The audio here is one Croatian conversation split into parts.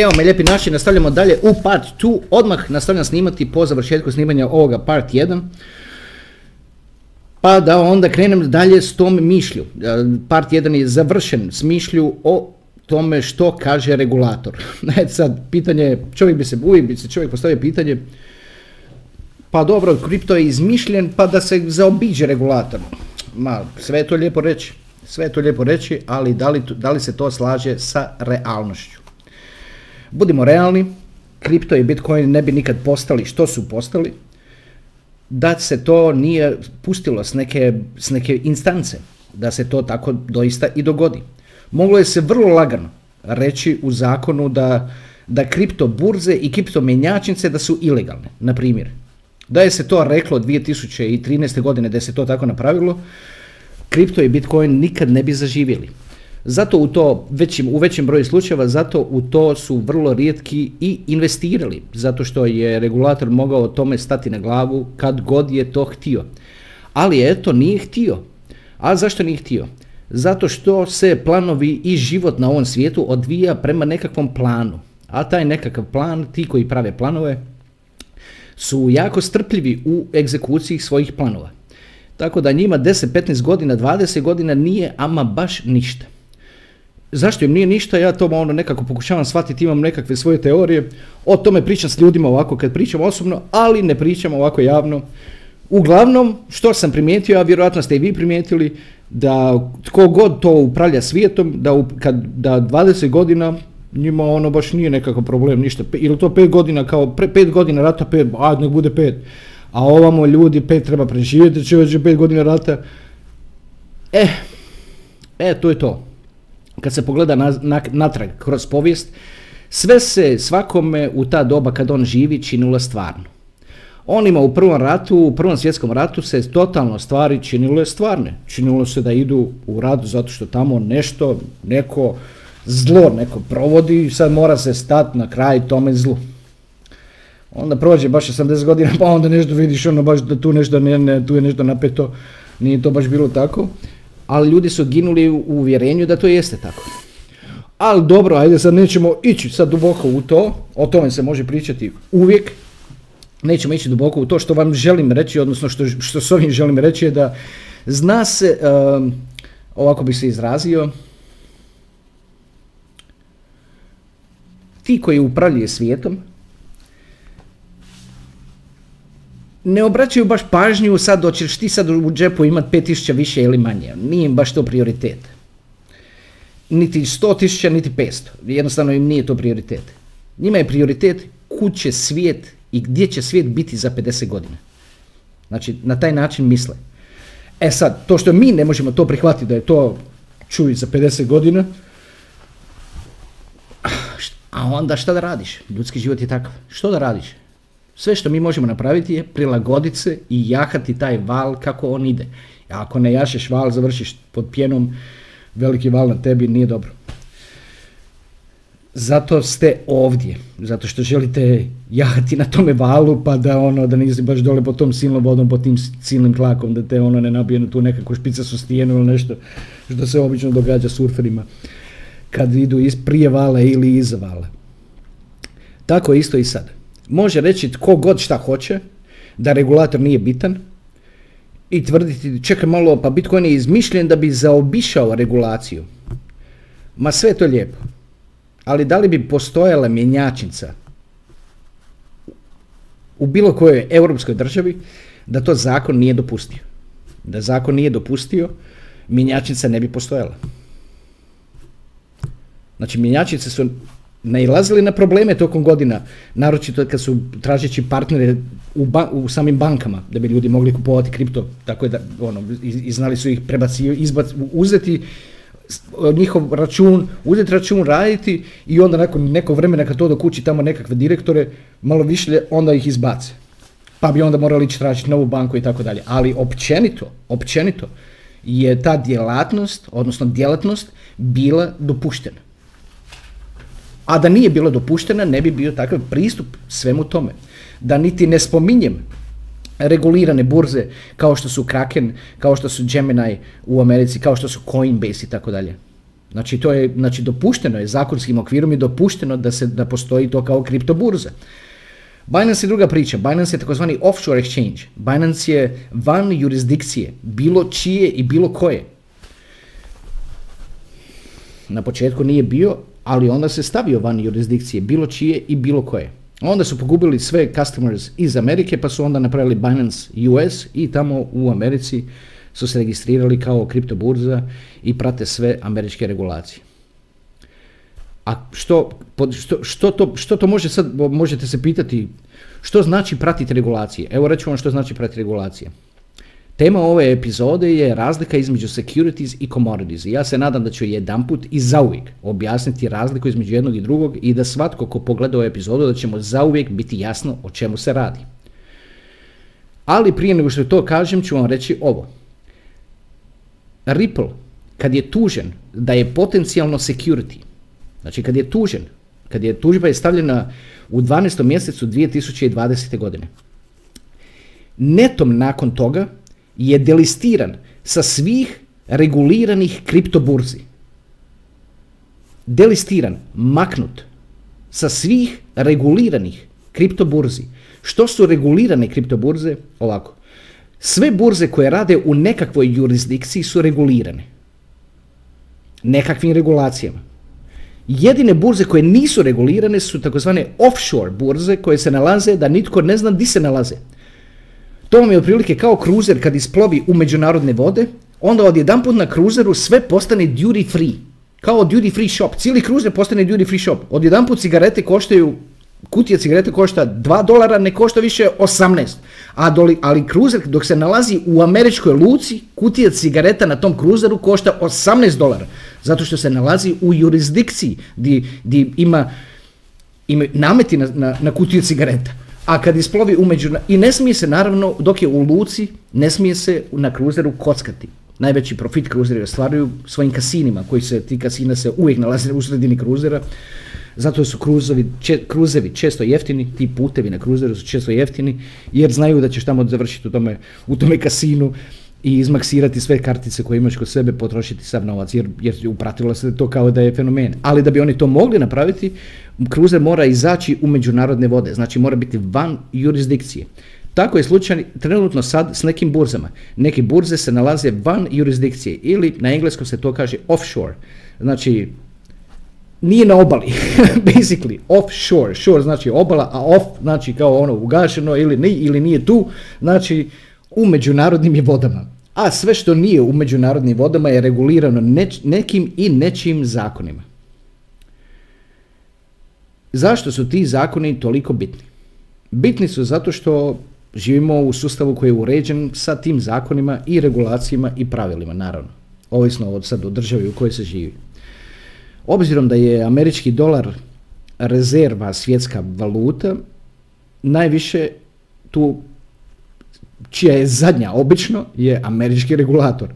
Evo me lijepi naši, nastavljamo dalje u part 2, odmah nastavljam snimati po završetku snimanja ovoga part 1. Pa da onda krenem dalje s tom mišlju. E, part 1 je završen s mišlju o tome što kaže regulator. Ne, sad pitanje, čovjek bi se, uvijek bi se čovjek postavio pitanje, pa dobro, kripto je izmišljen pa da se zaobiđe regulator. Ma, sve je to lijepo reći, sve je to lijepo reći, ali da li, da li se to slaže sa realnošću? Budimo realni, kripto i bitcoin ne bi nikad postali što su postali, da se to nije pustilo s neke, s neke instance, da se to tako doista i dogodi. Moglo je se vrlo lagano reći u zakonu da, da kripto burze i kripto menjačnice da su ilegalne, na primjer. Da je se to reklo 2013. godine da je se to tako napravilo, kripto i bitcoin nikad ne bi zaživjeli. Zato u to, većim, u većem broju slučajeva, zato u to su vrlo rijetki i investirali, zato što je regulator mogao tome stati na glavu kad god je to htio. Ali eto, nije htio. A zašto nije htio? Zato što se planovi i život na ovom svijetu odvija prema nekakvom planu. A taj nekakav plan, ti koji prave planove, su jako strpljivi u egzekuciji svojih planova. Tako da njima 10, 15 godina, 20 godina nije ama baš ništa. Zašto im nije ništa, ja to ono nekako pokušavam shvatiti, imam nekakve svoje teorije, o tome pričam s ljudima ovako kad pričam osobno, ali ne pričam ovako javno. Uglavnom, što sam primijetio, a vjerojatno ste i vi primijetili, da tko god to upravlja svijetom, da, kad, da 20 godina njima ono baš nije nekakav problem, ništa. Ili to 5 godina, kao pre, 5 godina rata, 5, a nek bude 5. A ovamo ljudi, 5 treba preživjeti, će već 5 godina rata. E, e, to je to kad se pogleda natrag kroz povijest, sve se svakome u ta doba kad on živi činilo stvarno. Onima u prvom ratu, u prvom svjetskom ratu se totalno stvari činilo stvarne. Činilo se da idu u radu zato što tamo nešto, neko zlo neko provodi i sad mora se stati na kraj tome zlu. Onda prođe baš 80 godina pa onda nešto vidiš ono baš da tu nešto ne, ne, tu je nešto napeto, nije to baš bilo tako ali ljudi su ginuli u uvjerenju da to jeste tako. Ali dobro, ajde sad nećemo ići sad duboko u to, o tome se može pričati uvijek, nećemo ići duboko u to što vam želim reći, odnosno što, što s ovim želim reći je da zna se, um, ovako bi se izrazio, ti koji upravljaju svijetom, ne obraćaju baš pažnju sad hoćeš ti sad u džepu imati 5000 više ili manje. Nije im baš to prioritet. Niti 100.000, niti 500. Jednostavno im nije to prioritet. Njima je prioritet kud će svijet i gdje će svijet biti za 50 godina. Znači, na taj način misle. E sad, to što mi ne možemo to prihvatiti da je to čuj za 50 godina, a onda šta da radiš? Ljudski život je takav. Što da radiš? Sve što mi možemo napraviti je prilagoditi se i jahati taj val kako on ide. A ako ne jašeš val, završiš pod pjenom, veliki val na tebi nije dobro. Zato ste ovdje, zato što želite jahati na tome valu pa da ono da nisi baš dole pod tom silnom vodom, pod tim silnim tlakom, da te ono ne nabije na tu nekakvu špicastu stijenu ili nešto što se obično događa surferima kad idu iz prije vala ili iza vala. Tako isto i sad može reći tko god šta hoće, da regulator nije bitan i tvrditi, čekaj malo, pa Bitcoin je izmišljen da bi zaobišao regulaciju. Ma sve to lijepo. Ali da li bi postojala mjenjačnica u bilo kojoj europskoj državi da to zakon nije dopustio? Da zakon nije dopustio, mjenjačnica ne bi postojala. Znači, mjenjačnice su nailazili na probleme tokom godina, naročito kad su tražeći partnere u, u samim bankama, da bi ljudi mogli kupovati kripto, tako da ono, i, znali su ih prebaciti, izbac, uzeti njihov račun, uzeti račun, raditi i onda nakon nekog vremena kad to do kući tamo nekakve direktore, malo više, onda ih izbace. Pa bi onda morali ići tražiti novu banku i tako dalje. Ali općenito, općenito je ta djelatnost, odnosno djelatnost, bila dopuštena. A da nije bilo dopuštena, ne bi bio takav pristup svemu tome. Da niti ne spominjem regulirane burze kao što su Kraken, kao što su Gemini u Americi, kao što su Coinbase i tako dalje. Znači to je, znači dopušteno je zakonskim okvirom i dopušteno da se da postoji to kao kriptoburza. Binance je druga priča. Binance je takozvani offshore exchange. Binance je van jurisdikcije, bilo čije i bilo koje. Na početku nije bio, ali onda se stavio van jurisdikcije, bilo čije i bilo koje. Onda su pogubili sve customers iz Amerike, pa su onda napravili Binance US i tamo u Americi su se registrirali kao kriptoburza i prate sve američke regulacije. A što, što, što, to, što to može sad, možete se pitati, što znači pratiti regulacije? Evo reću vam što znači pratiti regulacije. Tema ove epizode je razlika između securities i commodities. Ja se nadam da ću jedanput i zauvijek objasniti razliku između jednog i drugog i da svatko ko pogleda ovu epizodu da ćemo zauvijek biti jasno o čemu se radi. Ali prije nego što to kažem ću vam reći ovo. Ripple, kad je tužen da je potencijalno security, znači kad je tužen, kad je tužba je stavljena u 12. mjesecu 2020. godine, netom nakon toga je delistiran sa svih reguliranih kriptoburzi. Delistiran, maknut sa svih reguliranih kriptoburzi. Što su regulirane kriptoburze? Ovako. Sve burze koje rade u nekakvoj jurisdikciji su regulirane. Nekakvim regulacijama. Jedine burze koje nisu regulirane su takozvane offshore burze koje se nalaze da nitko ne zna di se nalaze. To vam je otprilike kao kruzer kad isplovi u međunarodne vode, onda odjedanput na kruzeru sve postane duty free. Kao duty free shop. Cijeli kruzer postane duty free shop. Odjedanput cigarete koštaju kutija cigarete košta 2 dolara, ne košta više 18. A doli, ali kruzer dok se nalazi u američkoj luci, kutija cigareta na tom kruzeru košta 18 dolara. Zato što se nalazi u jurisdikciji gdje ima, ima nameti na, na, na kutiju cigareta. A kad isplovi umeđu... I ne smije se naravno, dok je u luci, ne smije se na kruzeru kockati. Najveći profit kruzeri ostvaruju svojim kasinima, koji se, ti kasina se uvijek nalaze u sredini kruzera. Zato su kruzovi, kruzevi često jeftini, ti putevi na kruzeru su često jeftini, jer znaju da ćeš tamo završiti u tome, u tome kasinu i izmaksirati sve kartice koje imaš kod sebe, potrošiti sav novac, jer, jer upratilo se to kao da je fenomen. Ali da bi oni to mogli napraviti, kruzer mora izaći u međunarodne vode, znači mora biti van jurisdikcije. Tako je slučaj trenutno sad s nekim burzama. Neke burze se nalaze van jurisdikcije ili na engleskom se to kaže offshore. Znači, nije na obali, basically, offshore. Shore znači obala, a off znači kao ono ugašeno ili, ni, ili nije tu, znači u međunarodnim je vodama. A sve što nije u međunarodnim vodama je regulirano nekim i nečim zakonima. Zašto su ti zakoni toliko bitni? Bitni su zato što živimo u sustavu koji je uređen sa tim zakonima i regulacijama i pravilima, naravno. Ovisno od sad o državi u kojoj se živi. Obzirom da je američki dolar rezerva svjetska valuta, najviše tu čija je zadnja obično je američki regulator.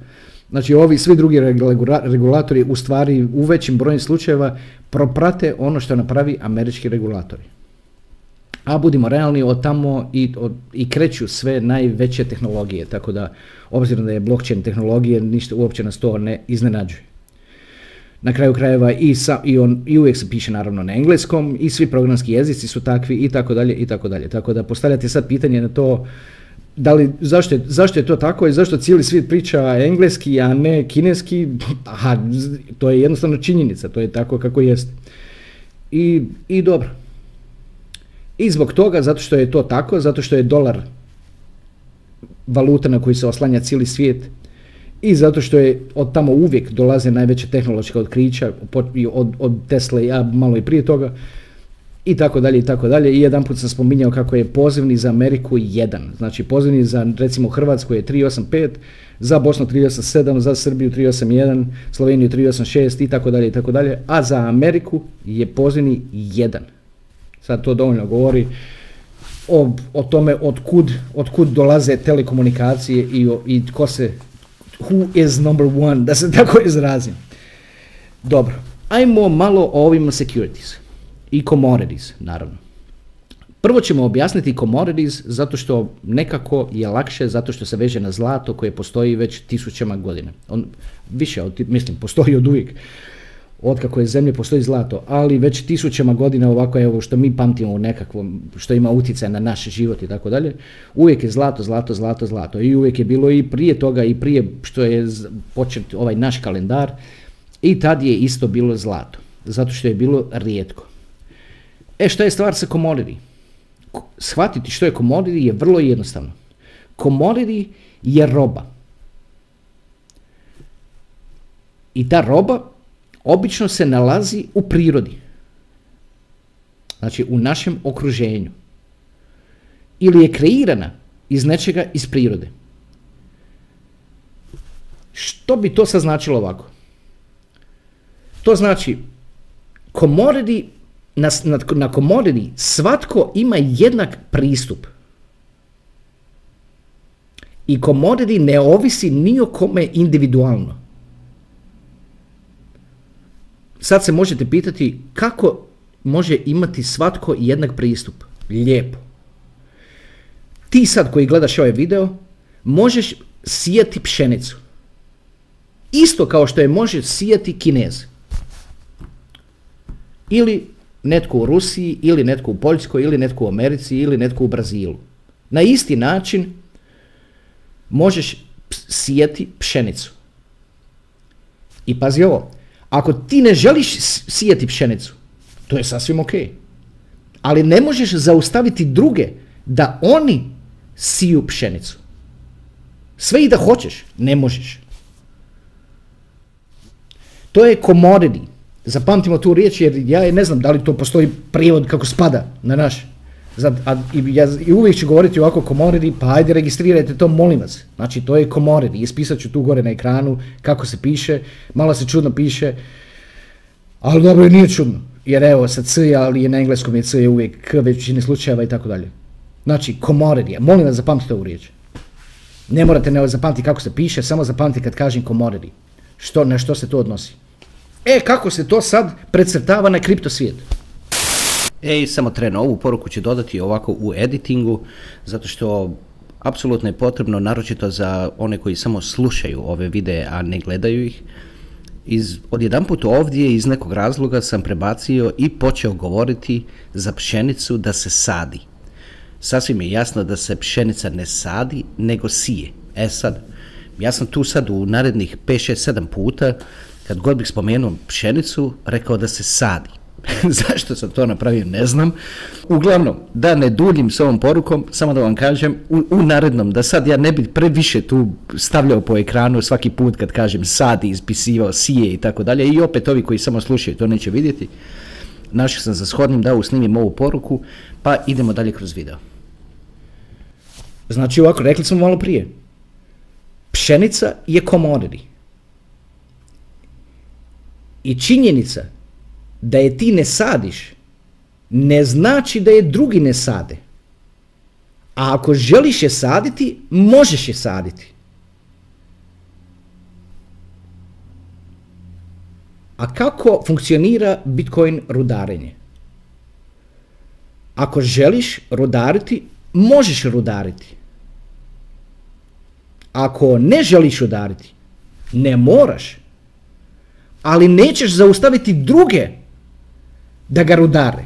Znači ovi svi drugi regulatori u stvari u većim brojem slučajeva proprate ono što napravi američki regulatori. A budimo realni, od tamo i, i kreću sve najveće tehnologije, tako da obzirom da je blockchain tehnologije, ništa uopće nas to ne iznenađuje. Na kraju krajeva i, sa, i, on, i uvijek se piše naravno na engleskom i svi programski jezici su takvi i tako dalje i tako dalje. Tako da postavljate sad pitanje na to da li, zašto, je, zašto je to tako i zašto cijeli svijet priča engleski, a ne kineski, aha, to je jednostavno činjenica, to je tako kako jest. I, I dobro. I zbog toga, zato što je to tako, zato što je dolar valuta na koju se oslanja cijeli svijet i zato što je od tamo uvijek dolaze najveće tehnološka otkrića, od, od Tesla, ja malo i prije toga, i tako dalje i tako dalje. I jedan put sam spominjao kako je pozivni za Ameriku jedan. Znači pozivni za recimo Hrvatsku je 385, za Bosnu 387, za Srbiju 381, Sloveniju 386 i tako dalje i tako dalje. A za Ameriku je pozivni jedan. Sad to dovoljno govori o, o tome otkud, otkud dolaze telekomunikacije i, i tko se, who is number one, da se tako izrazim. Dobro, ajmo malo o ovim securities i commodities, naravno. Prvo ćemo objasniti commodities zato što nekako je lakše, zato što se veže na zlato koje postoji već tisućama godina. On više, od, mislim, postoji od uvijek. Od kako je zemlje postoji zlato, ali već tisućama godina ovako je ovo što mi pamtimo u nekakvom, što ima utjecaj na naš život i tako dalje, uvijek je zlato, zlato, zlato, zlato. I uvijek je bilo i prije toga i prije što je počet ovaj naš kalendar i tad je isto bilo zlato, zato što je bilo rijetko. E šta je stvar sa commodity? Shvatiti što je commodity je vrlo jednostavno. Commodity je roba. I ta roba obično se nalazi u prirodi. Znači u našem okruženju. Ili je kreirana iz nečega iz prirode. Što bi to sad značilo ovako? To znači commodity na, na, na commodity svatko ima jednak pristup. I commodity ne ovisi ni o kome individualno. Sad se možete pitati kako može imati svatko jednak pristup. Lijepo. Ti sad koji gledaš ovaj video, možeš sijati pšenicu. Isto kao što je može sijati kinez. Ili netko u Rusiji ili netko u Poljskoj ili netko u Americi ili netko u Brazilu. Na isti način možeš sijeti pšenicu. I pazi ovo, ako ti ne želiš sijeti pšenicu, to je sasvim ok. Ali ne možeš zaustaviti druge da oni siju pšenicu. Sve i da hoćeš, ne možeš. To je commodity. Zapamtimo tu riječ jer ja ne znam da li to postoji prijevod kako spada na naš. A, i, ja, I uvijek ću govoriti ovako commodity, pa ajde registrirajte to, molim vas. Znači to je commodity, ispisat ću tu gore na ekranu kako se piše, malo se čudno piše, ali dobro nije čudno. Jer evo sa C, ali je na engleskom je C je uvijek K većini slučajeva i tako dalje. Znači commodity, molim vas zapamtite ovu riječ. Ne morate ne zapamtiti kako se piše, samo zapamtite kad kažem commodity. Što, na što se to odnosi. E, kako se to sad precrtava na kripto svijet? Ej, samo treno, ovu poruku ću dodati ovako u editingu, zato što apsolutno je potrebno, naročito za one koji samo slušaju ove videe, a ne gledaju ih. Iz, odjedanput ovdje iz nekog razloga sam prebacio i počeo govoriti za pšenicu da se sadi. Sasvim je jasno da se pšenica ne sadi, nego sije. E sad, ja sam tu sad u narednih 5, 6, 7 puta kad god bih spomenuo pšenicu, rekao da se sadi. Zašto sam to napravio, ne znam. Uglavnom, da ne duljim s ovom porukom, samo da vam kažem, u, u narednom, da sad ja ne bih previše tu stavljao po ekranu svaki put kad kažem sadi, ispisivao, sije i tako dalje, i opet ovi koji samo slušaju to neće vidjeti. Našao sam za shodnim da usnimim ovu poruku, pa idemo dalje kroz video. Znači ovako, rekli smo malo prije, pšenica je commodity. I činjenica da je ti ne sadiš ne znači da je drugi ne sade. A ako želiš je saditi, možeš je saditi. A kako funkcionira Bitcoin rudarenje? Ako želiš rudariti, možeš rudariti. Ako ne želiš rudariti, ne moraš ali nećeš zaustaviti druge da ga rudare.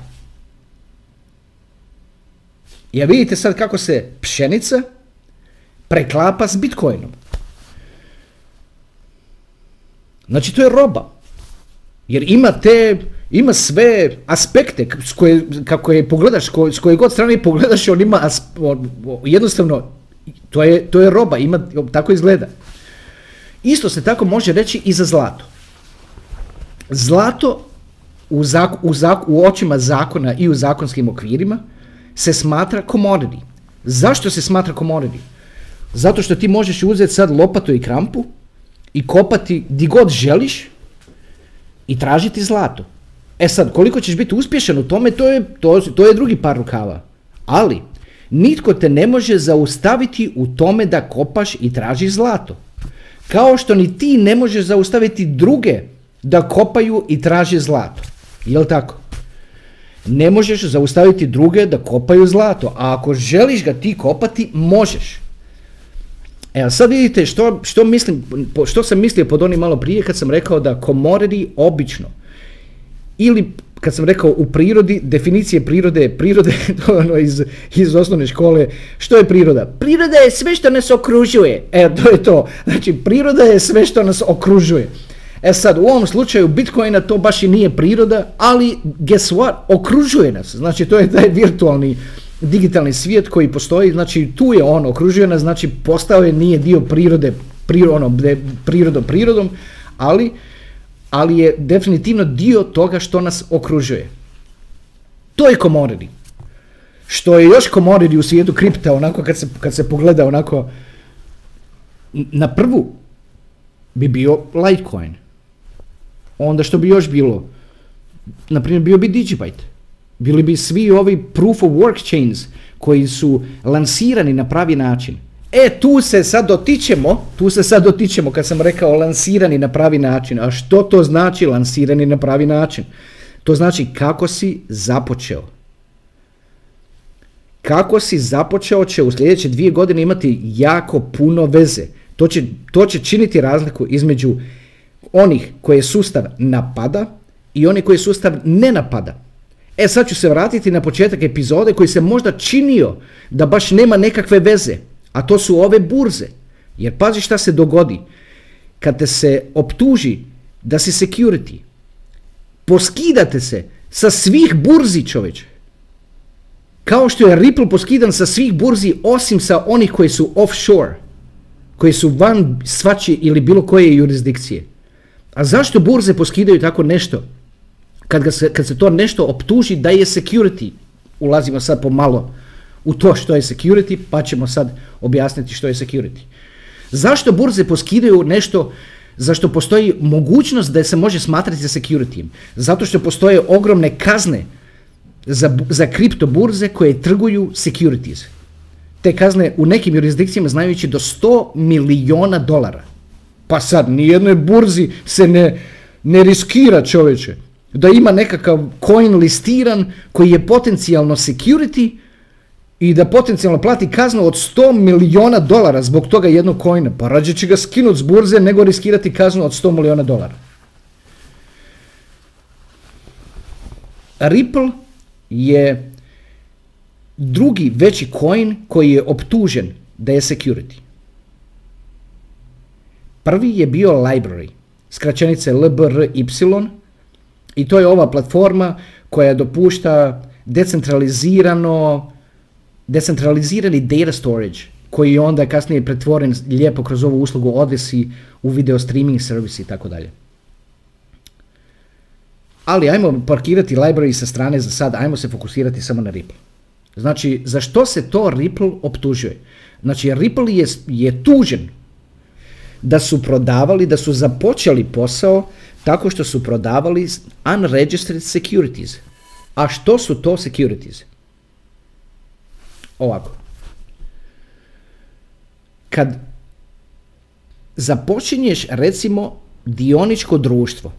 Ja vidite sad kako se pšenica preklapa s bitcoinom. Znači to je roba. Jer ima te, ima sve aspekte s koje, kako je pogledaš, s koje god strane pogledaš, on ima jednostavno, to je, to je roba, ima, tako izgleda. Isto se tako može reći i za zlato. Zlato u, zak- u, zak- u očima zakona i u zakonskim okvirima se smatra commodity. Zašto se smatra commodity? Zato što ti možeš uzeti sad lopatu i krampu i kopati di god želiš i tražiti zlato. E sad, koliko ćeš biti uspješan u tome, to je, to, to je drugi par rukava. Ali, nitko te ne može zaustaviti u tome da kopaš i tražiš zlato. Kao što ni ti ne možeš zaustaviti druge da kopaju i traže zlato. Jel tako? Ne možeš zaustaviti druge da kopaju zlato, a ako želiš ga ti kopati, možeš. Evo sad vidite što, što, mislim, što sam mislio pod onim malo prije kad sam rekao da commodity obično ili kad sam rekao u prirodi, definicije prirode, prirode je ono iz, iz osnovne škole, što je priroda? Priroda je sve što nas okružuje. E, to je to. Znači, priroda je sve što nas okružuje. E sad, u ovom slučaju Bitcoina to baš i nije priroda, ali guess what? Okružuje nas. Znači, to je taj virtualni digitalni svijet koji postoji, znači tu je on, okružuje nas, znači postao je, nije dio prirode, priro, ono, de- prirodom ali, ali je definitivno dio toga što nas okružuje. To je commodity. Što je još commodity u svijetu kripta, onako kad se, kad se pogleda onako na prvu bi bio Litecoin. Onda što bi još bilo? Naprimjer, bio bi Digibyte. Bili bi svi ovi proof of work chains koji su lansirani na pravi način. E, tu se sad dotičemo, tu se sad dotičemo kad sam rekao lansirani na pravi način. A što to znači lansirani na pravi način? To znači kako si započeo. Kako si započeo će u sljedeće dvije godine imati jako puno veze. To će, to će činiti razliku između onih koje sustav napada i oni koji sustav ne napada. E sad ću se vratiti na početak epizode koji se možda činio da baš nema nekakve veze, a to su ove burze. Jer pazi šta se dogodi. Kad te se optuži da si security, poskidate se sa svih burzi čoveče. Kao što je Ripple poskidan sa svih burzi osim sa onih koji su offshore, koji su van svačije ili bilo koje jurisdikcije. A zašto burze poskidaju tako nešto? Kad, ga se, kad se to nešto optuži da je security, ulazimo sad pomalo u to što je security, pa ćemo sad objasniti što je security. Zašto burze poskidaju nešto zašto postoji mogućnost da se može smatrati security? Zato što postoje ogromne kazne za, za kripto burze koje trguju securities. Te kazne u nekim jurisdikcijama znaju ići do 100 miliona dolara. Pa sad, nijednoj burzi se ne, ne riskira čovječe da ima nekakav coin listiran koji je potencijalno security i da potencijalno plati kaznu od 100 miliona dolara zbog toga jednog coina. Pa rađe će ga skinuti s burze nego riskirati kaznu od 100 miliona dolara. Ripple je drugi veći coin koji je optužen da je security. Prvi je bio library, skraćenice LBRY, i to je ova platforma koja dopušta decentralizirano, decentralizirani data storage, koji je onda kasnije pretvoren lijepo kroz ovu uslugu Odyssey u video streaming service i tako dalje. Ali ajmo parkirati library sa strane za sad, ajmo se fokusirati samo na Ripple. Znači, za što se to Ripple optužuje? Znači, Ripple je, je tužen da su prodavali, da su započeli posao tako što su prodavali unregistered securities. A što su to securities? Ovako. Kad započinješ recimo dioničko društvo,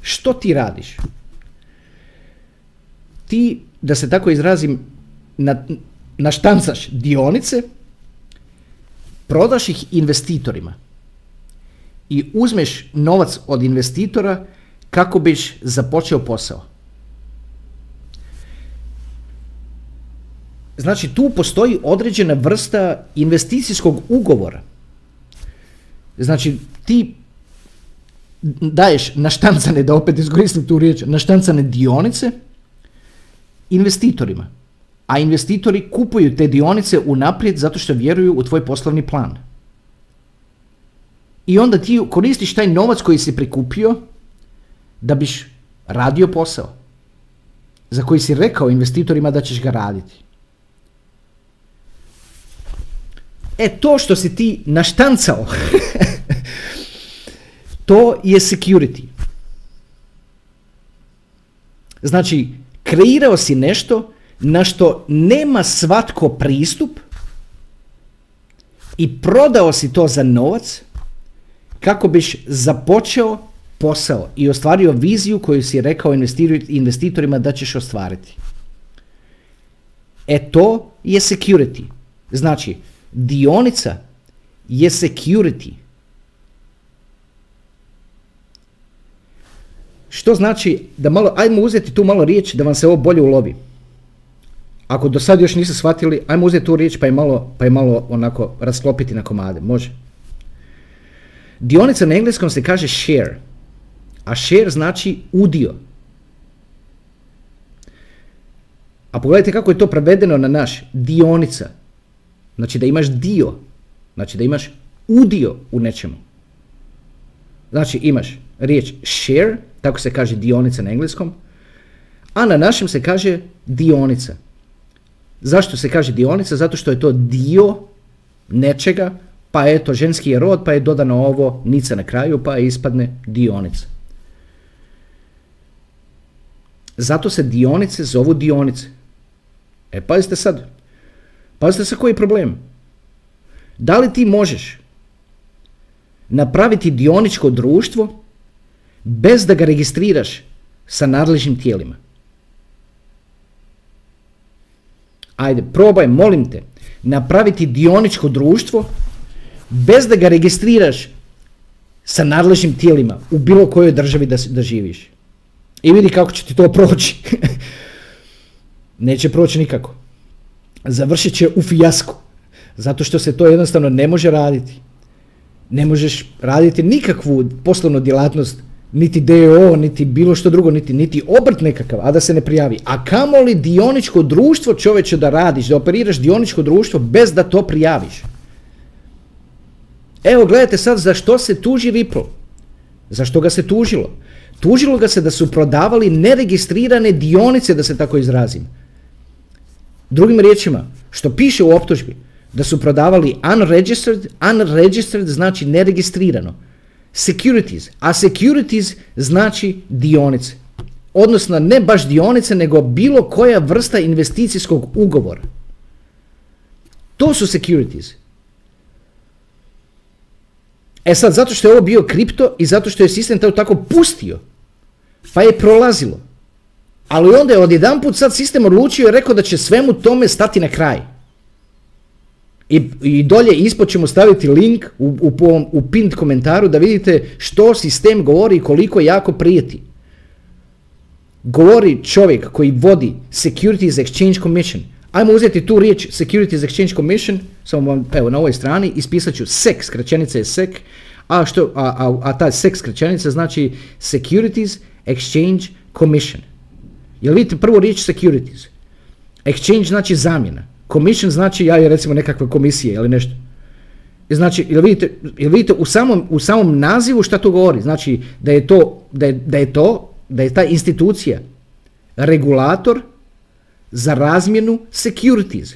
što ti radiš? Ti, da se tako izrazim, na, naštancaš dionice, prodaš ih investitorima i uzmeš novac od investitora kako biš započeo posao. Znači tu postoji određena vrsta investicijskog ugovora. Znači ti daješ naštancane, da opet iskoristim tu riječ, naštancane dionice investitorima. A investitori kupuju te dionice unaprijed zato što vjeruju u tvoj poslovni plan. i onda ti koristiš taj novac koji si prikupio da biš radio posao za koji si rekao investitorima da ćeš ga raditi. E to što si ti naštancao, to je security. Znači, kreirao si nešto na što nema svatko pristup i prodao si to za novac kako biš započeo posao i ostvario viziju koju si rekao investitorima da ćeš ostvariti. E to je security. Znači, dionica je security. Što znači da malo, ajmo uzeti tu malo riječ da vam se ovo bolje ulovi. Ako do sad još niste shvatili, ajmo uzeti tu riječ pa je malo, pa je malo onako rasklopiti na komade. Može. Dionica na engleskom se kaže share, a share znači udio. A pogledajte kako je to prevedeno na naš dionica. Znači da imaš dio, znači da imaš udio u nečemu. Znači imaš riječ share, tako se kaže dionica na engleskom, a na našem se kaže dionica. Zašto se kaže dionica? Zato što je to dio nečega, pa eto ženski je rod, pa je dodano ovo nica na kraju, pa ispadne dionica. Zato se dionice zovu dionice. E pazite sad, pazite sad koji problem. Da li ti možeš napraviti dioničko društvo bez da ga registriraš sa nadležnim tijelima? Ajde, probaj, molim te, napraviti dioničko društvo bez da ga registriraš sa nadležnim tijelima u bilo kojoj državi da, da živiš. I vidi kako će ti to proći. Neće proći nikako. Završit će u fijasku. Zato što se to jednostavno ne može raditi. Ne možeš raditi nikakvu poslovnu djelatnost, niti DO, niti bilo što drugo, niti, niti obrt nekakav, a da se ne prijavi. A kamoli dioničko društvo čoveče da radiš, da operiraš dioničko društvo bez da to prijaviš. Evo gledajte sad za što se tuži Ripple. Zašto ga se tužilo? Tužilo ga se da su prodavali neregistrirane dionice, da se tako izrazim. Drugim riječima, što piše u optužbi, da su prodavali unregistered, unregistered znači neregistrirano. Securities, a securities znači dionice. Odnosno ne baš dionice, nego bilo koja vrsta investicijskog ugovora. To su securities. E sad, zato što je ovo bio kripto i zato što je sistem to tako pustio, pa je prolazilo. Ali onda je odjedanput sad sistem odlučio i rekao da će svemu tome stati na kraj. I, i dolje ispod ćemo staviti link u, u, u pinned komentaru da vidite što sistem govori i koliko jako prijeti. Govori čovjek koji vodi Securities Exchange Commission. Ajmo uzeti tu riječ Securities Exchange Commission, samo vam, evo na ovoj strani, ispisat ću SEC, skraćenica je SEC, a, što, a, a, a ta SEC skraćenica znači Securities Exchange Commission. Jel vidite prvo riječ securities? Exchange znači zamjena. Commission znači ja je recimo nekakve komisije ili nešto. Znači, jel vidite, jel vidite u, samom, u samom nazivu šta to govori? Znači da je to, da je, da je to, da je ta institucija regulator za razmjenu securities.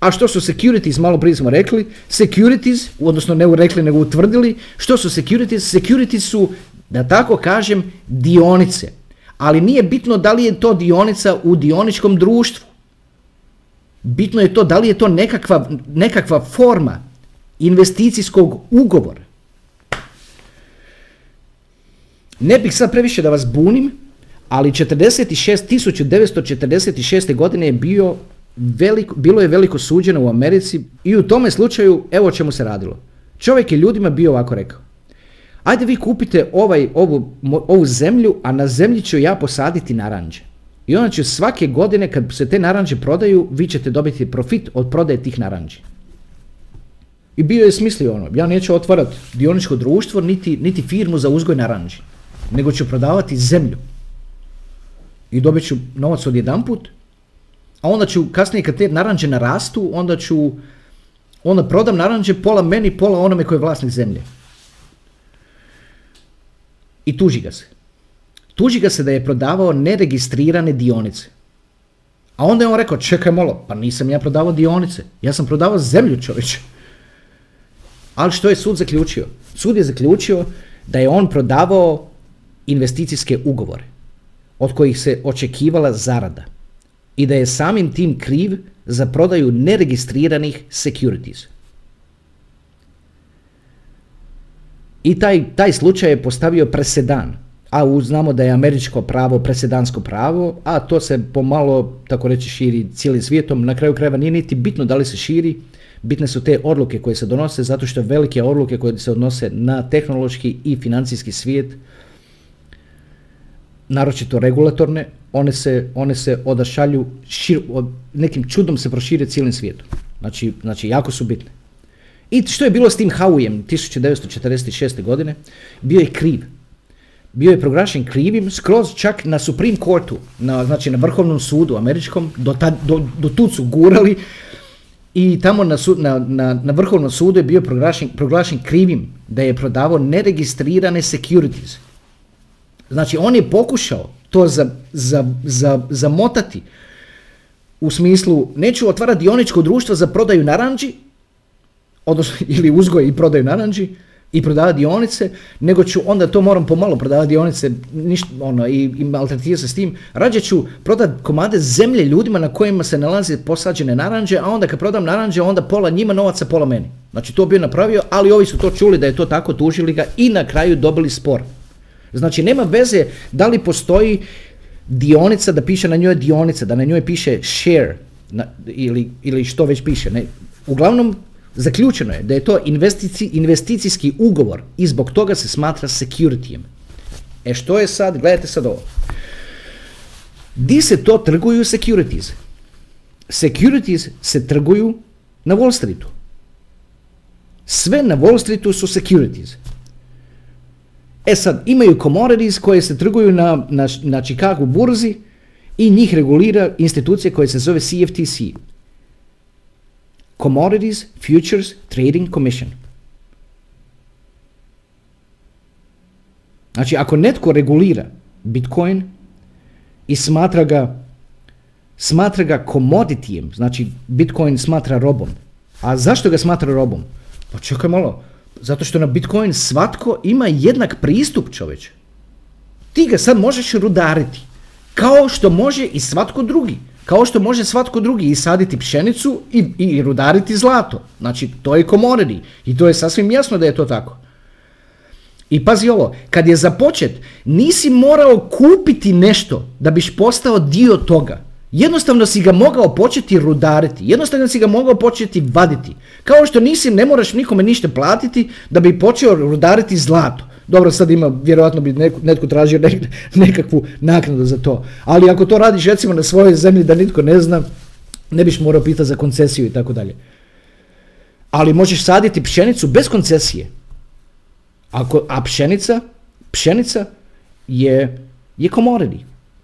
A što su securities, malo prije smo rekli, securities, odnosno ne rekli nego utvrdili, što su securities? Securities su, da tako kažem, dionice. Ali nije bitno da li je to dionica u dioničkom društvu. Bitno je to da li je to nekakva, nekakva forma investicijskog ugovora. Ne bih sad previše da vas bunim, ali 46, 1946. godine je bio veliko, bilo je veliko suđeno u Americi i u tome slučaju evo o čemu se radilo. Čovjek je ljudima bio ovako rekao. Ajde vi kupite ovaj, ovu, ovu zemlju, a na zemlji ću ja posaditi naranđe. I onda će svake godine kad se te naranđe prodaju, vi ćete dobiti profit od prodaje tih naranđi. I bio je smislio ono, ja neću otvarati dioničko društvo, niti, niti firmu za uzgoj naranđi, nego ću prodavati zemlju. I dobit ću novac od jedan put, a onda ću kasnije kad te naranđe narastu, onda ću onda prodam naranđe pola meni, pola onome koji je vlasnik zemlje. I tuži ga se. Tuži ga se da je prodavao neregistrirane dionice. A onda je on rekao, čekaj malo, pa nisam ja prodavao dionice, ja sam prodavao zemlju čovječe. Ali što je sud zaključio? Sud je zaključio da je on prodavao investicijske ugovore od kojih se očekivala zarada i da je samim tim kriv za prodaju neregistriranih securities. I taj, taj slučaj je postavio presedan, a znamo da je američko pravo presedansko pravo, a to se pomalo, tako reći, širi cijelim svijetom. Na kraju krajeva nije niti bitno da li se širi, bitne su te odluke koje se donose, zato što velike odluke koje se odnose na tehnološki i financijski svijet, naročito regulatorne, one se, one se odašalju, šir, nekim čudom se prošire cijelim svijetom. Znači, znači, jako su bitne. I što je bilo s tim Haujem 1946. godine? Bio je kriv. Bio je proglašen krivim skroz čak na Supreme Courtu, na, znači na Vrhovnom sudu američkom, do, ta, do, do tu su gurali i tamo na, na, na, na Vrhovnom sudu je bio proglašen, proglašen krivim da je prodavao neregistrirane securities. Znači on je pokušao to za, za, za, zamotati u smislu neću otvarati dioničko društvo za prodaju naranđi, odnosno ili uzgoj i prodaju naranđi i prodavati dionice, nego ću onda to moram pomalo prodavati dionice ništa, ono, i, i se s tim. Rađe ću prodati komade zemlje ljudima na kojima se nalaze posađene naranđe, a onda kad prodam naranđe, onda pola njima novaca, pola meni. Znači to bi napravio, ali ovi su to čuli da je to tako, tužili ga i na kraju dobili spor. Znači nema veze da li postoji dionica da piše na njoj dionica, da na njoj piše share na, ili, ili što već piše. Ne. Uglavnom, zaključeno je da je to investici, investicijski ugovor i zbog toga se smatra securityjem. E što je sad, gledajte sad ovo. Di se to trguju securities? Securities se trguju na Wall Streetu. Sve na Wall Streetu su securities. E sad, imaju commodities koje se trguju na, na, na Chicago burzi i njih regulira institucija koja se zove CFTC. Commodities Futures Trading Commission. Znači, ako netko regulira Bitcoin i smatra ga smatra ga komoditijem, znači Bitcoin smatra robom. A zašto ga smatra robom? Pa čekaj malo, zato što na Bitcoin svatko ima jednak pristup čoveče. Ti ga sad možeš rudariti. Kao što može i svatko drugi. Kao što može svatko drugi i saditi pšenicu i, i rudariti zlato. Znači, to je komoredi. I to je sasvim jasno da je to tako. I pazi ovo, kad je započet, nisi morao kupiti nešto da biš postao dio toga. Jednostavno si ga mogao početi rudariti, jednostavno si ga mogao početi vaditi. Kao što nisi, ne moraš nikome ništa platiti da bi počeo rudariti zlato. Dobro, sad ima, vjerojatno bi netko, netko tražio nekakvu naknadu za to. Ali ako to radiš recimo na svojoj zemlji da nitko ne zna, ne biš morao pitati za koncesiju i tako dalje. Ali možeš saditi pšenicu bez koncesije. Ako, a pšenica, pšenica je, je commodity.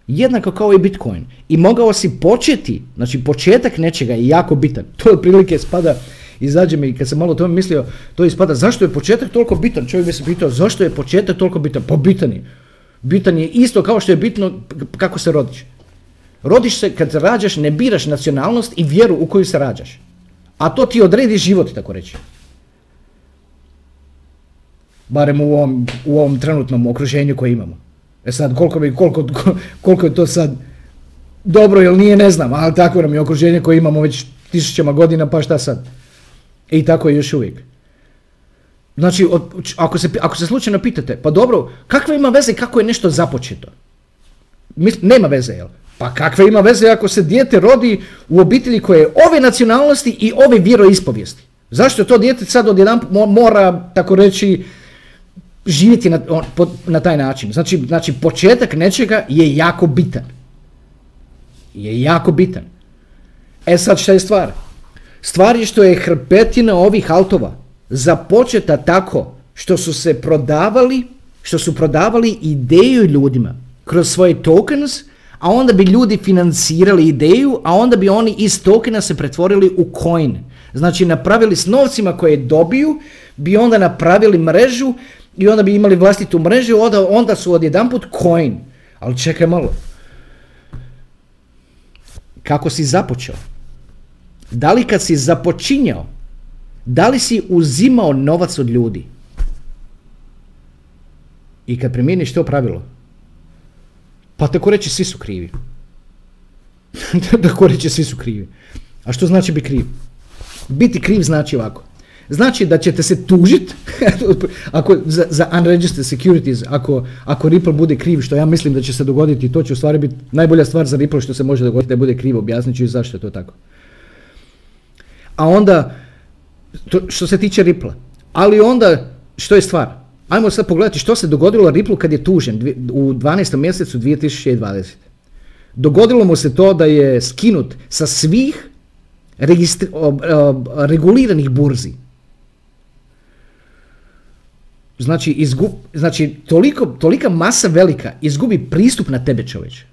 Jednako kao i Bitcoin. I mogao si početi, znači početak nečega je jako bitan. To otprilike spada, izađe mi kad sam malo o tome mislio, to ispada zašto je početak toliko bitan? Čovjek bi se pitao zašto je početak toliko bitan? Pa bitan je. Bitan je isto kao što je bitno kako se rodiš. Rodiš se kad se rađaš, ne biraš nacionalnost i vjeru u koju se rađaš. A to ti odredi život, tako reći. Barem u ovom, u ovom trenutnom okruženju koje imamo. E sad, koliko, bi, koliko, koliko je to sad dobro ili nije, ne znam, ali tako nam je okruženje koje imamo već tisućama godina, pa šta sad? I tako je još uvijek. Znači, ako se, ako se slučajno pitate, pa dobro, kakve ima veze kako je nešto započeto? nema veze, jel? Pa kakve ima veze ako se dijete rodi u obitelji koje je ove nacionalnosti i ove vjeroispovijesti? Zašto to dijete sad odjedan mora, tako reći, živjeti na, na taj način. Znači, znači, početak nečega je jako bitan. Je jako bitan. E sad šta je stvar? Stvar je što je hrpetina ovih altova započeta tako što su se prodavali, što su prodavali ideju ljudima kroz svoje tokens, a onda bi ljudi financirali ideju, a onda bi oni iz tokena se pretvorili u coin. Znači napravili s novcima koje dobiju, bi onda napravili mrežu i onda bi imali vlastitu mrežu, onda, onda su odjedanput coin. Ali čekaj malo. Kako si započeo? Da li kad si započinjao, da li si uzimao novac od ljudi? I kad primjeniš to pravilo, pa tako reći svi su krivi. tako reći svi su krivi. A što znači biti kriv? Biti kriv znači ovako. Znači da ćete se tužit ako, za, za unregistered securities, ako, ako Ripple bude kriv, što ja mislim da će se dogoditi, to će u stvari biti najbolja stvar za Ripple što se može dogoditi da bude kriv, objasnit ću i zašto je to tako. A onda, to, što se tiče Ripple, ali onda, što je stvar? Ajmo sad pogledati što se dogodilo Ripple kad je tužen u 12. mjesecu 2020. Dogodilo mu se to da je skinut sa svih reguliranih burzi. Znači, izgub, znači toliko, tolika masa velika izgubi pristup na tebe čovječe.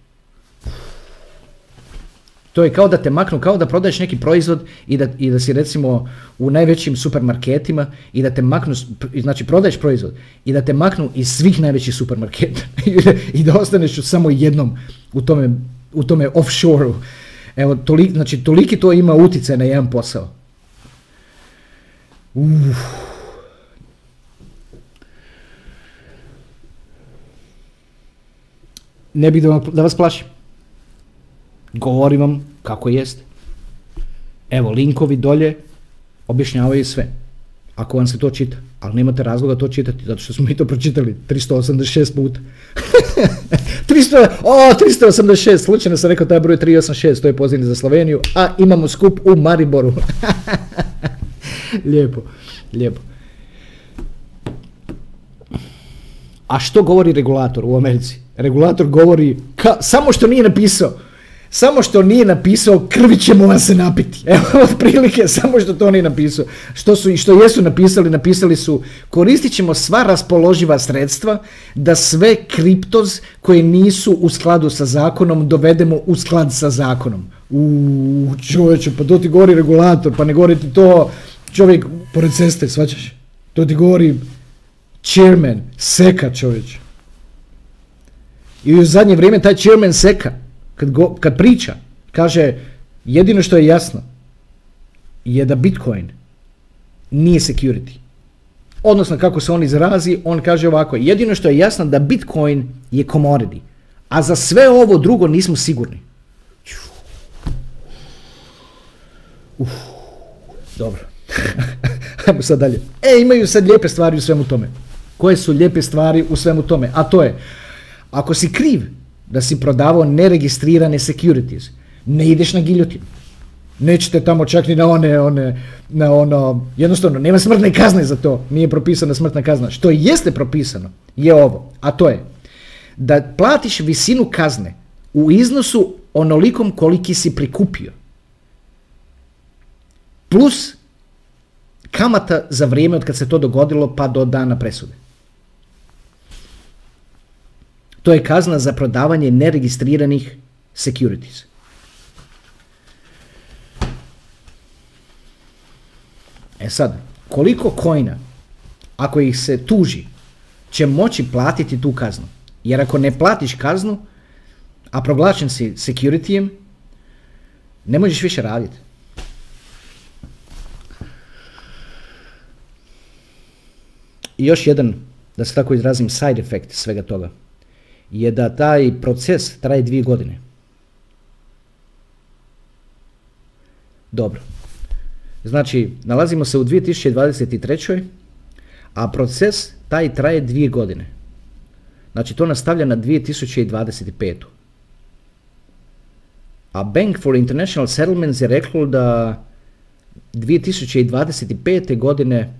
To je kao da te maknu, kao da prodaješ neki proizvod i da, i da si recimo u najvećim supermarketima i da te maknu, znači prodaješ proizvod i da te maknu iz svih najvećih supermarketa i da ostaneš u samo jednom u tome, u tome offshore Evo, tolik, znači toliki to ima utjecaj na jedan posao. Uf. Ne bih da vas plašim. Govorim vam kako jest. Evo, linkovi dolje objašnjavaju sve. Ako vam se to čita. Ali nemate razloga to čitati, zato što smo mi to pročitali 386 puta. 300, o, 386, slučajno sam rekao taj broj 386, to je pozivni za Sloveniju, a imamo skup u Mariboru. lijepo, lijepo. A što govori regulator u Americi? Regulator govori, samo što nije napisao, samo što nije napisao krvi ćemo vam se napiti. Evo, otprilike, samo što to nije napisao. Što su i što jesu napisali, napisali su koristit ćemo sva raspoloživa sredstva da sve kriptoz koje nisu u skladu sa zakonom dovedemo u sklad sa zakonom. U čovječe, pa to ti govori regulator, pa ne govori ti to čovjek pored ceste, svačaš? To ti govori chairman, seka čovječ. I u zadnje vrijeme taj chairman seka kad, go, kad priča, kaže jedino što je jasno je da Bitcoin nije security. Odnosno kako se on izrazi, on kaže ovako, jedino što je jasno da Bitcoin je commodity, a za sve ovo drugo nismo sigurni. Uf, dobro. Ajmo sad dalje. E, imaju sad lijepe stvari u svemu tome. Koje su lijepe stvari u svemu tome? A to je, ako si kriv da si prodavao neregistrirane securities. Ne ideš na giljotinu. Nećete tamo čak ni na one, one, na ono, jednostavno, nema smrtne kazne za to, nije propisana smrtna kazna. Što jeste propisano je ovo, a to je da platiš visinu kazne u iznosu onolikom koliki si prikupio. Plus kamata za vrijeme od kad se to dogodilo pa do dana presude. To je kazna za prodavanje neregistriranih securities. E sad, koliko kojna, ako ih se tuži, će moći platiti tu kaznu? Jer ako ne platiš kaznu, a proglašen si securityjem, ne možeš više raditi. I još jedan, da se tako izrazim, side effect svega toga je da taj proces traje dvije godine. Dobro. Znači, nalazimo se u 2023. a proces taj traje dvije godine. Znači, to nastavlja na 2025. A Bank for International Settlements je reklo da 2025. godine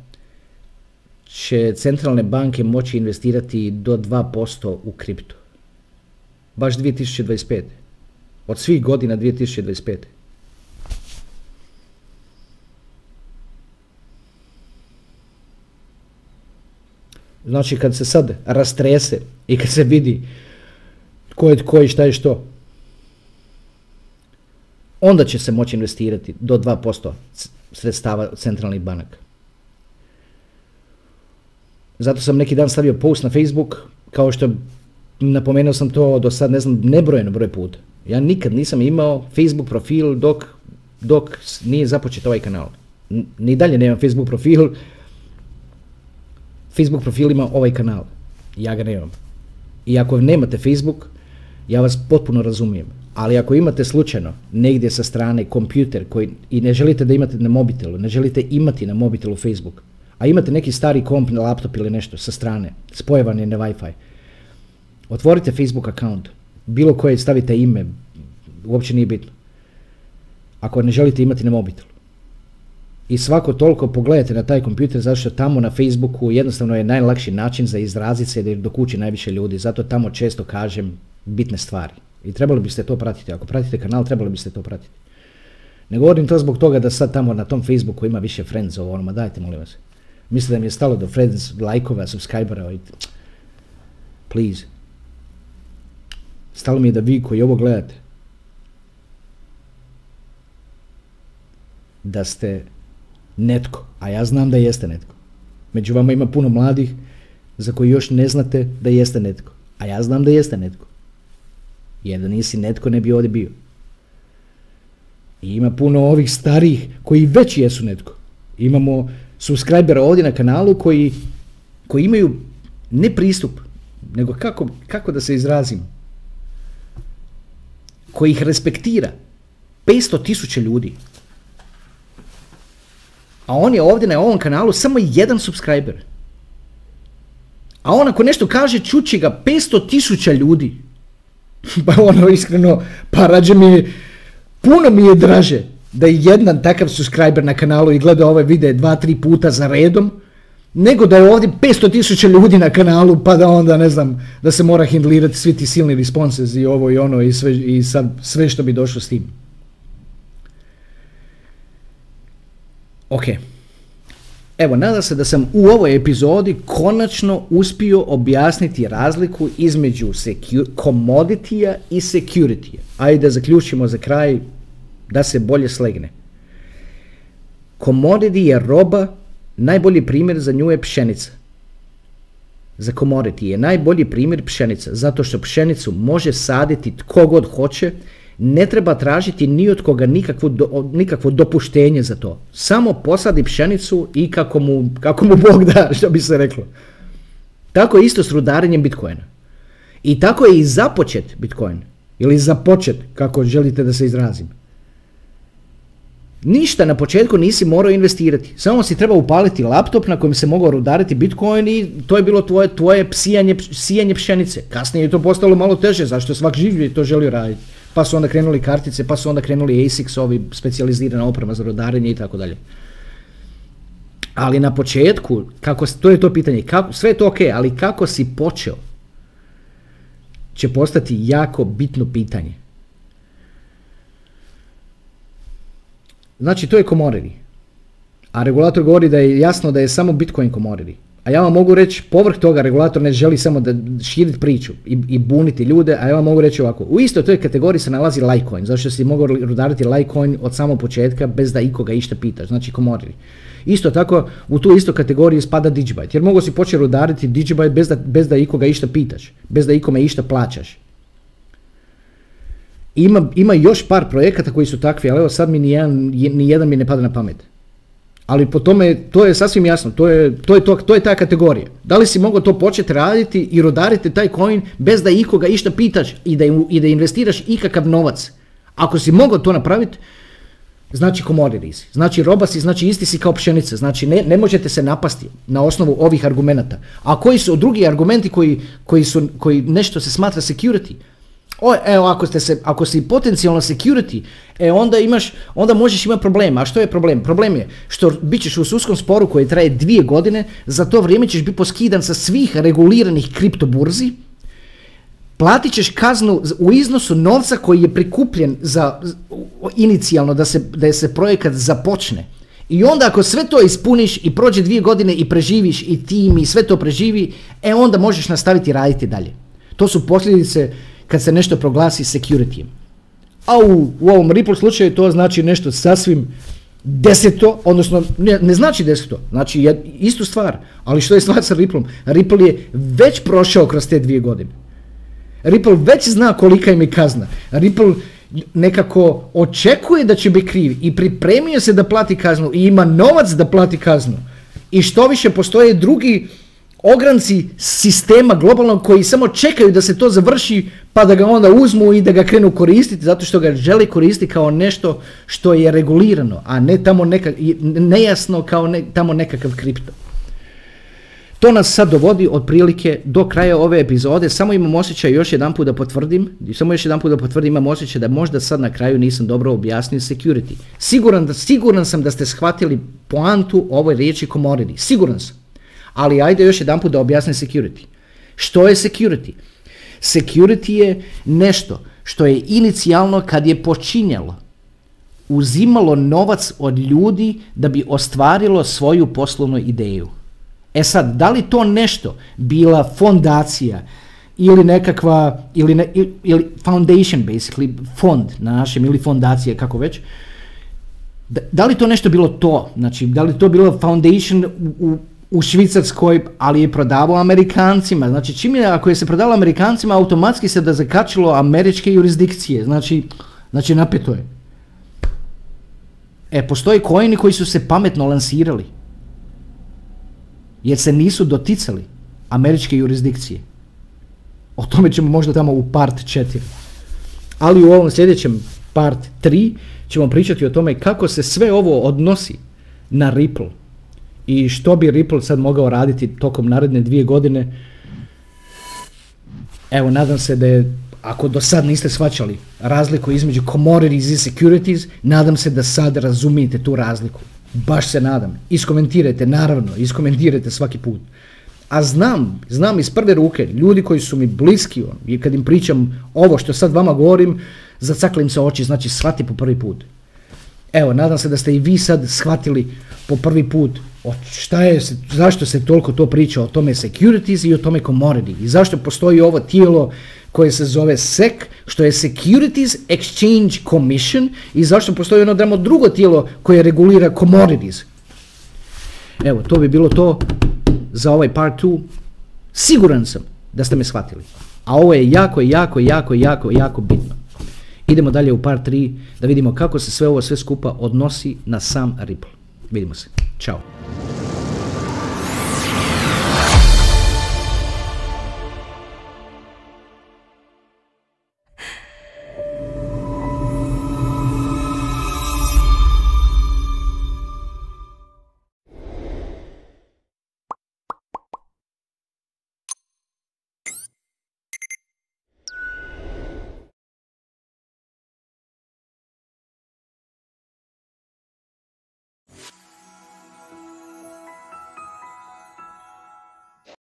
će centralne banke moći investirati do 2% u kriptu baš 2025. Od svih godina 2025. Znači kad se sad rastrese i kad se vidi ko je tko i šta je što, onda će se moći investirati do 2% sredstava centralnih banaka. Zato sam neki dan stavio post na Facebook, kao što napomenuo sam to do sad, ne znam, nebrojeno broj puta. Ja nikad nisam imao Facebook profil dok, dok nije započet ovaj kanal. Ni dalje nemam Facebook profil. Facebook profil ima ovaj kanal. Ja ga nemam. I ako nemate Facebook, ja vas potpuno razumijem. Ali ako imate slučajno negdje sa strane kompjuter koji i ne želite da imate na mobitelu, ne želite imati na mobitelu Facebook, a imate neki stari komp na laptop ili nešto sa strane, spojevan je na Wi-Fi, otvorite Facebook account, bilo koje stavite ime, uopće nije bitno. Ako ne želite imati na mobitelu. I svako toliko pogledajte na taj kompjuter zato tamo na Facebooku jednostavno je najlakši način za izraziti se do kući najviše ljudi. Zato tamo često kažem bitne stvari. I trebali biste to pratiti. Ako pratite kanal, trebali biste to pratiti. Ne govorim to zbog toga da sad tamo na tom Facebooku ima više friends ovo, ono, dajte molim vas. Mislite da mi je stalo do friends, lajkova, subscribera, please. Stalo mi je da vi koji ovo gledate, da ste netko, a ja znam da jeste netko. Među vama ima puno mladih za koji još ne znate da jeste netko, a ja znam da jeste netko. Jer da nisi netko ne bi ovdje bio. I ima puno ovih starijih koji već jesu netko. Imamo subscribera ovdje na kanalu koji, koji imaju ne pristup, nego kako, kako da se izrazim, koji ih respektira. 500 tisuća ljudi. A on je ovdje na ovom kanalu samo jedan subscriber. A on ako nešto kaže, čući ga 500 tisuća ljudi. pa ono iskreno, pa rađe mi puno mi je draže da je jedan takav subscriber na kanalu i gleda ove videe dva, tri puta za redom, nego da je ovdje 500 tisuća ljudi na kanalu, pa da onda, ne znam, da se mora handlirati svi ti silni responses i ovo i ono i sve, i sad sve što bi došlo s tim. Ok. Evo, nada se da sam u ovoj epizodi konačno uspio objasniti razliku između commodity i security Ajde da zaključimo za kraj da se bolje slegne. Commodity je roba, najbolji primjer za nju je pšenica. Za commodity je najbolji primjer pšenica, zato što pšenicu može saditi tko god hoće, ne treba tražiti ni od koga nikakvo, dopuštenje za to. Samo posadi pšenicu i kako mu, kako mu Bog da, što bi se reklo. Tako je isto s rudarenjem Bitcoina. I tako je i započet Bitcoin. Ili započet, kako želite da se izrazim. Ništa na početku nisi morao investirati. Samo si trebao upaliti laptop na kojem se mogao rudariti Bitcoin i to je bilo tvoje, tvoje sijanje pšenice. Kasnije je to postalo malo teže, zašto svak živ je to želio raditi. Pa su onda krenuli kartice, pa su onda krenuli ASICS, ovi specijalizirana oprema za rudarenje i tako dalje. Ali na početku, kako, to je to pitanje, kako, sve je to ok, ali kako si počeo će postati jako bitno pitanje. Znači, to je commodity. A regulator govori da je jasno da je samo Bitcoin commodity. A ja vam mogu reći, povrh toga regulator ne želi samo da širiti priču i, i buniti ljude, a ja vam mogu reći ovako, u istoj toj kategoriji se nalazi Litecoin, zašto si mogao rudariti Litecoin od samog početka bez da ikoga išta pitaš, znači commodity. Isto tako, u tu istu kategoriju spada Digibyte, jer mogu si početi rudariti Digibyte bez da, bez da ikoga išta pitaš, bez da ikome išta plaćaš. Ima, ima još par projekata koji su takvi, ali evo sad mi nijedan, nijedan mi ne pada na pamet. Ali po tome, to je sasvim jasno, to je, to je, to, to je ta kategorija. Da li si mogao to početi raditi i rodariti taj coin bez da ikoga išta pitaš i da, i da investiraš ikakav novac? Ako si mogao to napraviti, znači commodity si. Znači roba si, znači isti si kao pšenica. Znači ne, ne možete se napasti na osnovu ovih argumenata. A koji su drugi argumenti koji, koji, su, koji nešto se smatra security? O, evo, ako, ste se, ako si potencijalno security, e, onda imaš, onda možeš imati problema. A što je problem? Problem je što bit ćeš u sudskom sporu koji traje dvije godine, za to vrijeme ćeš biti poskidan sa svih reguliranih kriptoburzi, platit ćeš kaznu u iznosu novca koji je prikupljen za inicijalno da se, da se projekat započne. I onda ako sve to ispuniš i prođe dvije godine i preživiš i tim i sve to preživi, e onda možeš nastaviti raditi dalje. To su posljedice kad se nešto proglasi security. A u, u ovom Ripple slučaju to znači nešto sasvim, deseto, odnosno ne, ne znači deseto, znači jed, istu stvar, ali što je stvar sa Rippleom? Ripple je već prošao kroz te dvije godine. Ripple već zna kolika im je kazna. Ripple nekako očekuje da će biti kriv i pripremio se da plati kaznu i ima novac da plati kaznu. I što više postoje drugi ogranci sistema globalnog koji samo čekaju da se to završi pa da ga onda uzmu i da ga krenu koristiti zato što ga žele koristiti kao nešto što je regulirano, a ne tamo neka, nejasno kao ne, tamo nekakav kripto. To nas sad dovodi otprilike do kraja ove epizode, samo imam osjećaj još jedan put da potvrdim, samo još jedan put da potvrdim, imam osjećaj da možda sad na kraju nisam dobro objasnio security. Siguran, da, siguran sam da ste shvatili poantu ovoj riječi commodity, siguran sam. Ali ajde još jedan put da objasnim security. Što je security? Security je nešto što je inicijalno kad je počinjalo uzimalo novac od ljudi da bi ostvarilo svoju poslovnu ideju. E sad, da li to nešto bila fondacija ili nekakva, ili, ne, ili foundation basically, fond na našem, ili fondacije, kako već, da, da, li to nešto bilo to, znači, da li to bilo foundation u, u Švicarskoj, ali je prodavao Amerikancima, znači čim je, ako je se prodalo Amerikancima, automatski se da zakačilo američke jurisdikcije, znači, znači napeto je. E, postoje kojini koji su se pametno lansirali, jer se nisu doticali američke jurisdikcije. O tome ćemo možda tamo u part 4. Ali u ovom sljedećem part 3 ćemo pričati o tome kako se sve ovo odnosi na Ripple i što bi Ripple sad mogao raditi tokom naredne dvije godine. Evo, nadam se da je, ako do sad niste svačali razliku između commodities i securities, nadam se da sad razumijete tu razliku. Baš se nadam. Iskomentirajte, naravno, iskomentirajte svaki put. A znam, znam iz prve ruke, ljudi koji su mi bliski, i kad im pričam ovo što sad vama govorim, zacaklim se oči, znači shvati po prvi put. Evo, nadam se da ste i vi sad shvatili po prvi put o šta je, zašto se toliko to priča o tome securities i o tome commodity i zašto postoji ovo tijelo koje se zove SEC, što je Securities Exchange Commission i zašto postoji ono dramo drugo tijelo koje regulira commodities. Evo, to bi bilo to za ovaj part 2. Siguran sam da ste me shvatili. A ovo je jako, jako, jako, jako, jako bitno. Idemo dalje u part 3 da vidimo kako se sve ovo sve skupa odnosi na sam Ripple. Vidimo se. Ćao.